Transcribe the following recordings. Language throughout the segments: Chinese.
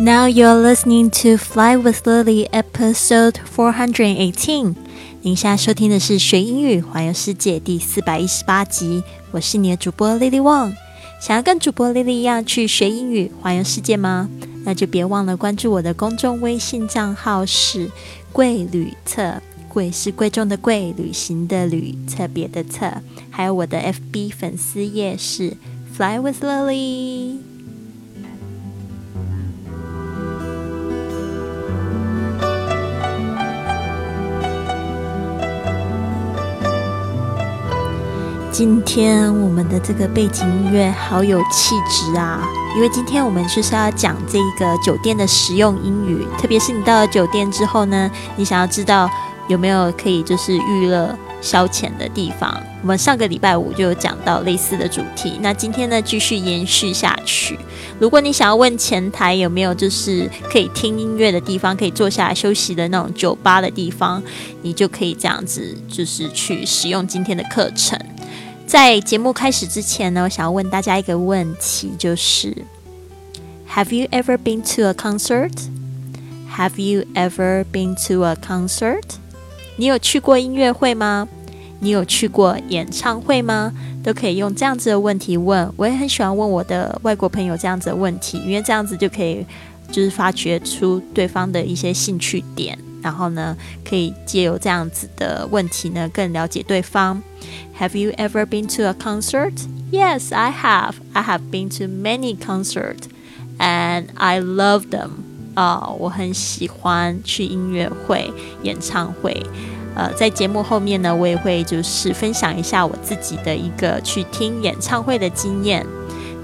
Now you're listening to Fly with Lily, episode four hundred eighteen. 您现在收听的是学英语环游世界第四百一十八集。我是你的主播 Lily Wang。想要跟主播 Lily 一样去学英语环游世界吗？那就别忘了关注我的公众微信账号是“贵旅册”，贵是贵重的贵，旅行的旅，特别的特。还有我的 FB 粉丝页是 “Fly with Lily”。今天我们的这个背景音乐好有气质啊！因为今天我们就是要讲这个酒店的实用英语，特别是你到了酒店之后呢，你想要知道有没有可以就是娱乐消遣的地方。我们上个礼拜五就有讲到类似的主题，那今天呢继续延续下去。如果你想要问前台有没有就是可以听音乐的地方，可以坐下来休息的那种酒吧的地方，你就可以这样子就是去使用今天的课程。在节目开始之前呢，我想要问大家一个问题，就是 Have you ever been to a concert? Have you ever been to a concert? 你有去过音乐会吗？你有去过演唱会吗？都可以用这样子的问题问。我也很喜欢问我的外国朋友这样子的问题，因为这样子就可以就是发掘出对方的一些兴趣点，然后呢，可以借由这样子的问题呢，更了解对方。Have you ever been to a concert? Yes, I have. I have been to many concerts, and I love them. 啊，我很喜欢去音乐会、演唱会。呃，在节目后面呢，我也会就是分享一下我自己的一个去听演唱会的经验。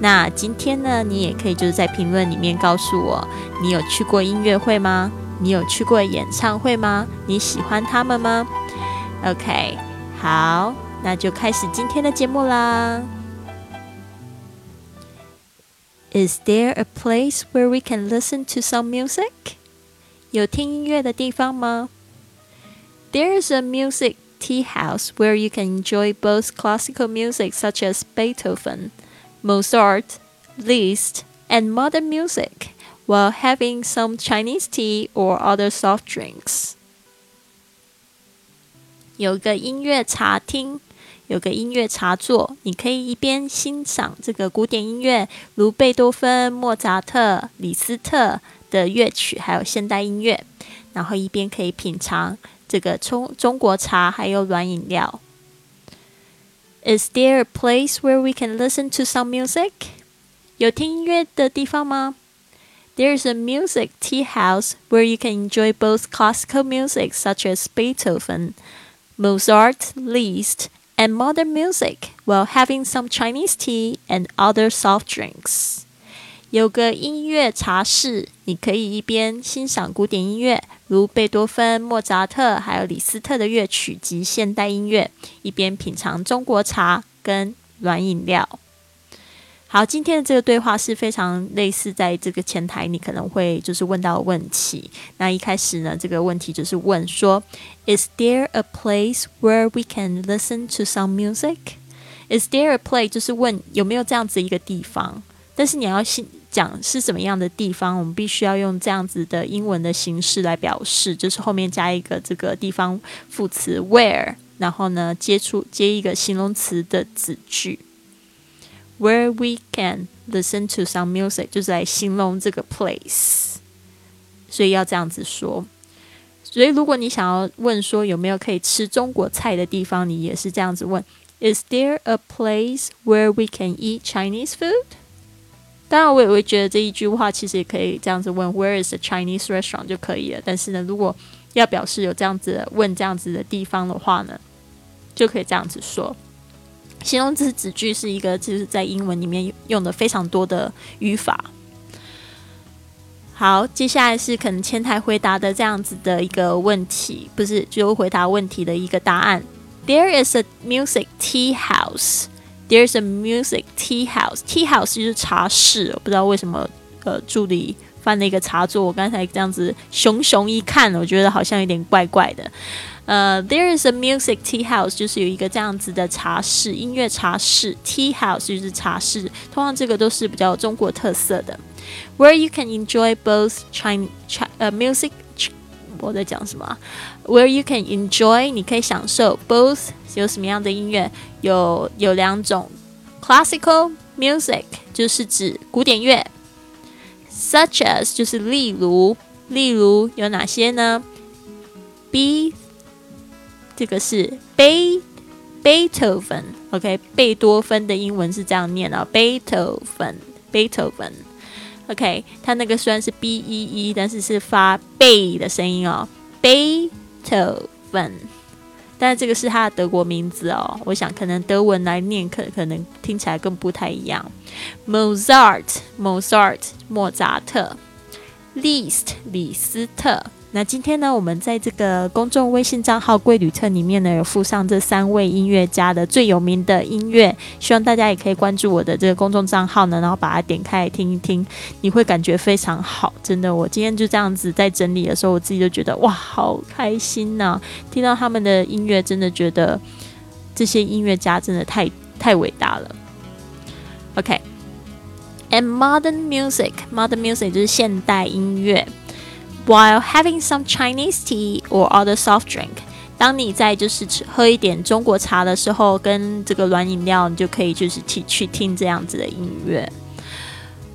那今天呢，你也可以就是在评论里面告诉我，你有去过音乐会吗？你有去过演唱会吗？你喜欢他们吗？OK，好。那就开始今天的节目啦。Is there a place where we can listen to some music？有听音乐的地方吗？There is a music tea house where you can enjoy both classical music such as Beethoven, Mozart, Liszt, and modern music, while having some Chinese tea or other soft drinks. 有个音乐茶厅。有个音乐茶座，你可以一边欣赏这个古典音乐，如贝多芬、莫扎特、李斯特的乐曲，还有现代音乐，然后一边可以品尝这个中中国茶，还有软饮料。Is there a place where we can listen to some music？有听音乐的地方吗 ？There's a music tea house where you can enjoy both classical music such as Beethoven, Mozart, Liszt. and modern music while having some Chinese tea and other soft drinks. 有个音乐茶室，你可以一边欣赏古典音乐，如贝多芬、莫扎特，还有李斯特的乐曲及现代音乐，一边品尝中国茶跟软饮料。 好，今天的这个对话是非常类似，在这个前台你可能会就是问到问题。那一开始呢，这个问题就是问说：Is there a place where we can listen to some music? Is there a place？就是问有没有这样子一个地方。但是你要先讲是什么样的地方，我们必须要用这样子的英文的形式来表示，就是后面加一个这个地方副词 where，然后呢接触接一个形容词的子句。Where we can listen to some music，就是来形容这个 place，所以要这样子说。所以如果你想要问说有没有可以吃中国菜的地方，你也是这样子问：Is there a place where we can eat Chinese food？当然，我也会觉得这一句话其实也可以这样子问：Where is a Chinese restaurant 就可以了。但是呢，如果要表示有这样子问这样子的地方的话呢，就可以这样子说。形容词子句是一个，就是在英文里面用的非常多的语法。好，接下来是可能前台回答的这样子的一个问题，不是就回答问题的一个答案。There is a music tea house. There is a music tea house. Tea house 就是茶室，我不知道为什么呃助理翻了一个茶座。我刚才这样子熊熊一看，我觉得好像有点怪怪的。呃，There is a music tea house，就是有一个这样子的茶室，音乐茶室，tea house 就是茶室，通常这个都是比较中国特色的。Where you can enjoy both Chinese 呃 music，我在讲什么？Where you can enjoy，你可以享受 both 有什么样的音乐？有有两种，classical music 就是指古典乐，such as 就是例如，例如有哪些呢？B 这个是贝贝多芬，OK，贝多芬的英文是这样念的，贝多芬，贝多芬，OK，它那个虽然是 B E E，但是是发贝的声音哦，贝多芬，但是这个是它的德国名字哦，我想可能德文来念可可能听起来更不太一样，Mozart，Mozart，莫扎特，List，李斯特。那今天呢，我们在这个公众微信账号“贵旅特”里面呢，有附上这三位音乐家的最有名的音乐，希望大家也可以关注我的这个公众账号呢，然后把它点开来听一听，你会感觉非常好，真的。我今天就这样子在整理的时候，我自己就觉得哇，好开心呐！听到他们的音乐，真的觉得这些音乐家真的太太伟大了。OK，and modern music，modern music 就是现代音乐。While having some Chinese tea or other soft drink，当你在就是喝一点中国茶的时候，跟这个软饮料，你就可以就是去去听这样子的音乐。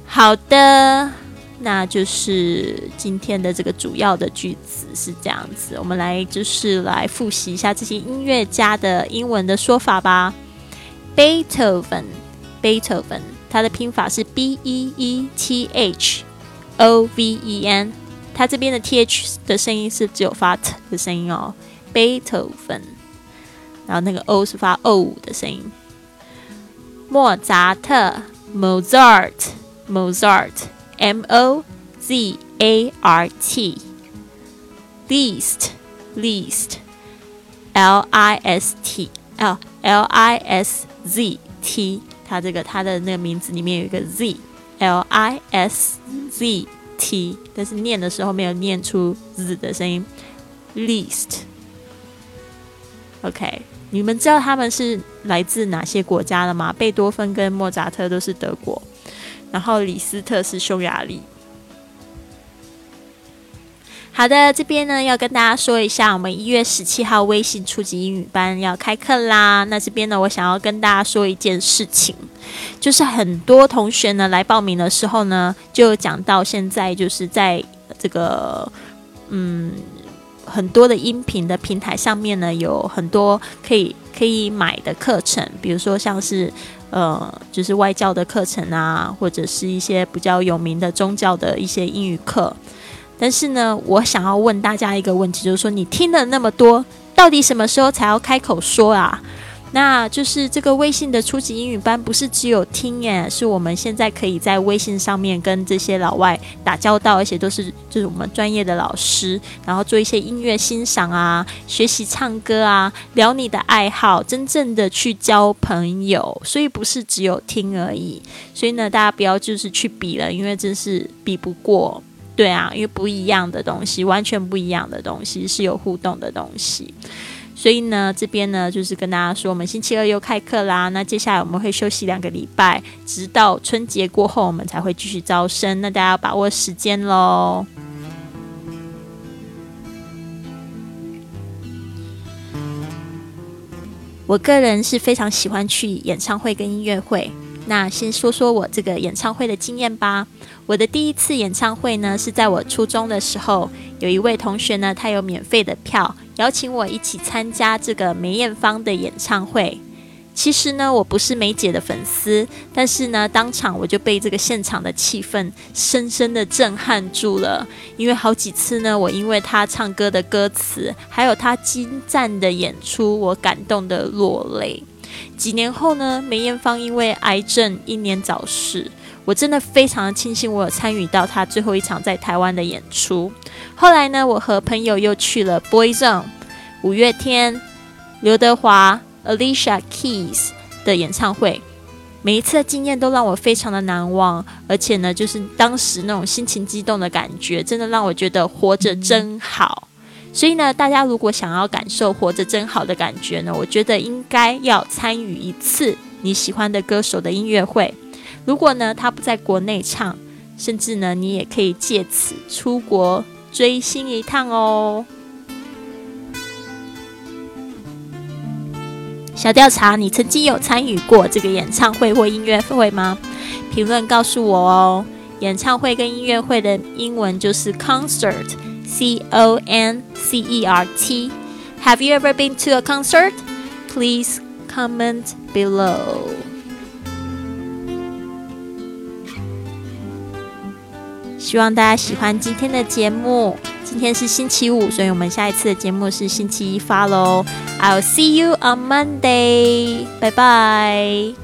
好的，那就是今天的这个主要的句子是这样子。我们来就是来复习一下这些音乐家的英文的说法吧。Beethoven，Beethoven，它的拼法是 B E E T H O V E N。它这边的 th 的声音是只有发 t 的声音哦，Beethoven，然后那个 o 是发 o 的声音。莫扎特，Mozart，Mozart，M O Z A R T，Liszt，Liszt，L I S T L L I S Z T，它这个它的那个名字里面有一个 z，L I S Z。t，但是念的时候没有念出 z 的声音。Least，OK，你们知道他们是来自哪些国家的吗？贝多芬跟莫扎特都是德国，然后李斯特是匈牙利。好的，这边呢要跟大家说一下，我们一月十七号微信初级英语班要开课啦。那这边呢，我想要跟大家说一件事情，就是很多同学呢来报名的时候呢，就讲到现在就是在这个嗯很多的音频的平台上面呢，有很多可以可以买的课程，比如说像是呃就是外教的课程啊，或者是一些比较有名的宗教的一些英语课。但是呢，我想要问大家一个问题，就是说你听了那么多，到底什么时候才要开口说啊？那就是这个微信的初级英语班，不是只有听耶，是我们现在可以在微信上面跟这些老外打交道，而且都是就是我们专业的老师，然后做一些音乐欣赏啊，学习唱歌啊，聊你的爱好，真正的去交朋友，所以不是只有听而已。所以呢，大家不要就是去比了，因为真是比不过。对啊，因为不一样的东西，完全不一样的东西是有互动的东西，所以呢，这边呢就是跟大家说，我们星期二又开课啦。那接下来我们会休息两个礼拜，直到春节过后，我们才会继续招生。那大家要把握时间喽。我个人是非常喜欢去演唱会跟音乐会。那先说说我这个演唱会的经验吧。我的第一次演唱会呢，是在我初中的时候，有一位同学呢，他有免费的票，邀请我一起参加这个梅艳芳的演唱会。其实呢，我不是梅姐的粉丝，但是呢，当场我就被这个现场的气氛深深的震撼住了。因为好几次呢，我因为她唱歌的歌词，还有她精湛的演出，我感动的落泪。几年后呢，梅艳芳因为癌症英年早逝。我真的非常的庆幸，我有参与到他最后一场在台湾的演出。后来呢，我和朋友又去了 Boyzone、五月天、刘德华、Alicia Keys 的演唱会。每一次的经验都让我非常的难忘，而且呢，就是当时那种心情激动的感觉，真的让我觉得活着真好。所以呢，大家如果想要感受活着真好的感觉呢，我觉得应该要参与一次你喜欢的歌手的音乐会。如果呢他不在国内唱，甚至呢你也可以借此出国追星一趟哦。小调查，你曾经有参与过这个演唱会或音乐会吗？评论告诉我哦。演唱会跟音乐会的英文就是 concert，c o n c e r t。Have you ever been to a concert? Please comment below. 希望大家喜欢今天的节目。今天是星期五，所以我们下一次的节目是星期一发喽。I'll see you on Monday. 拜拜。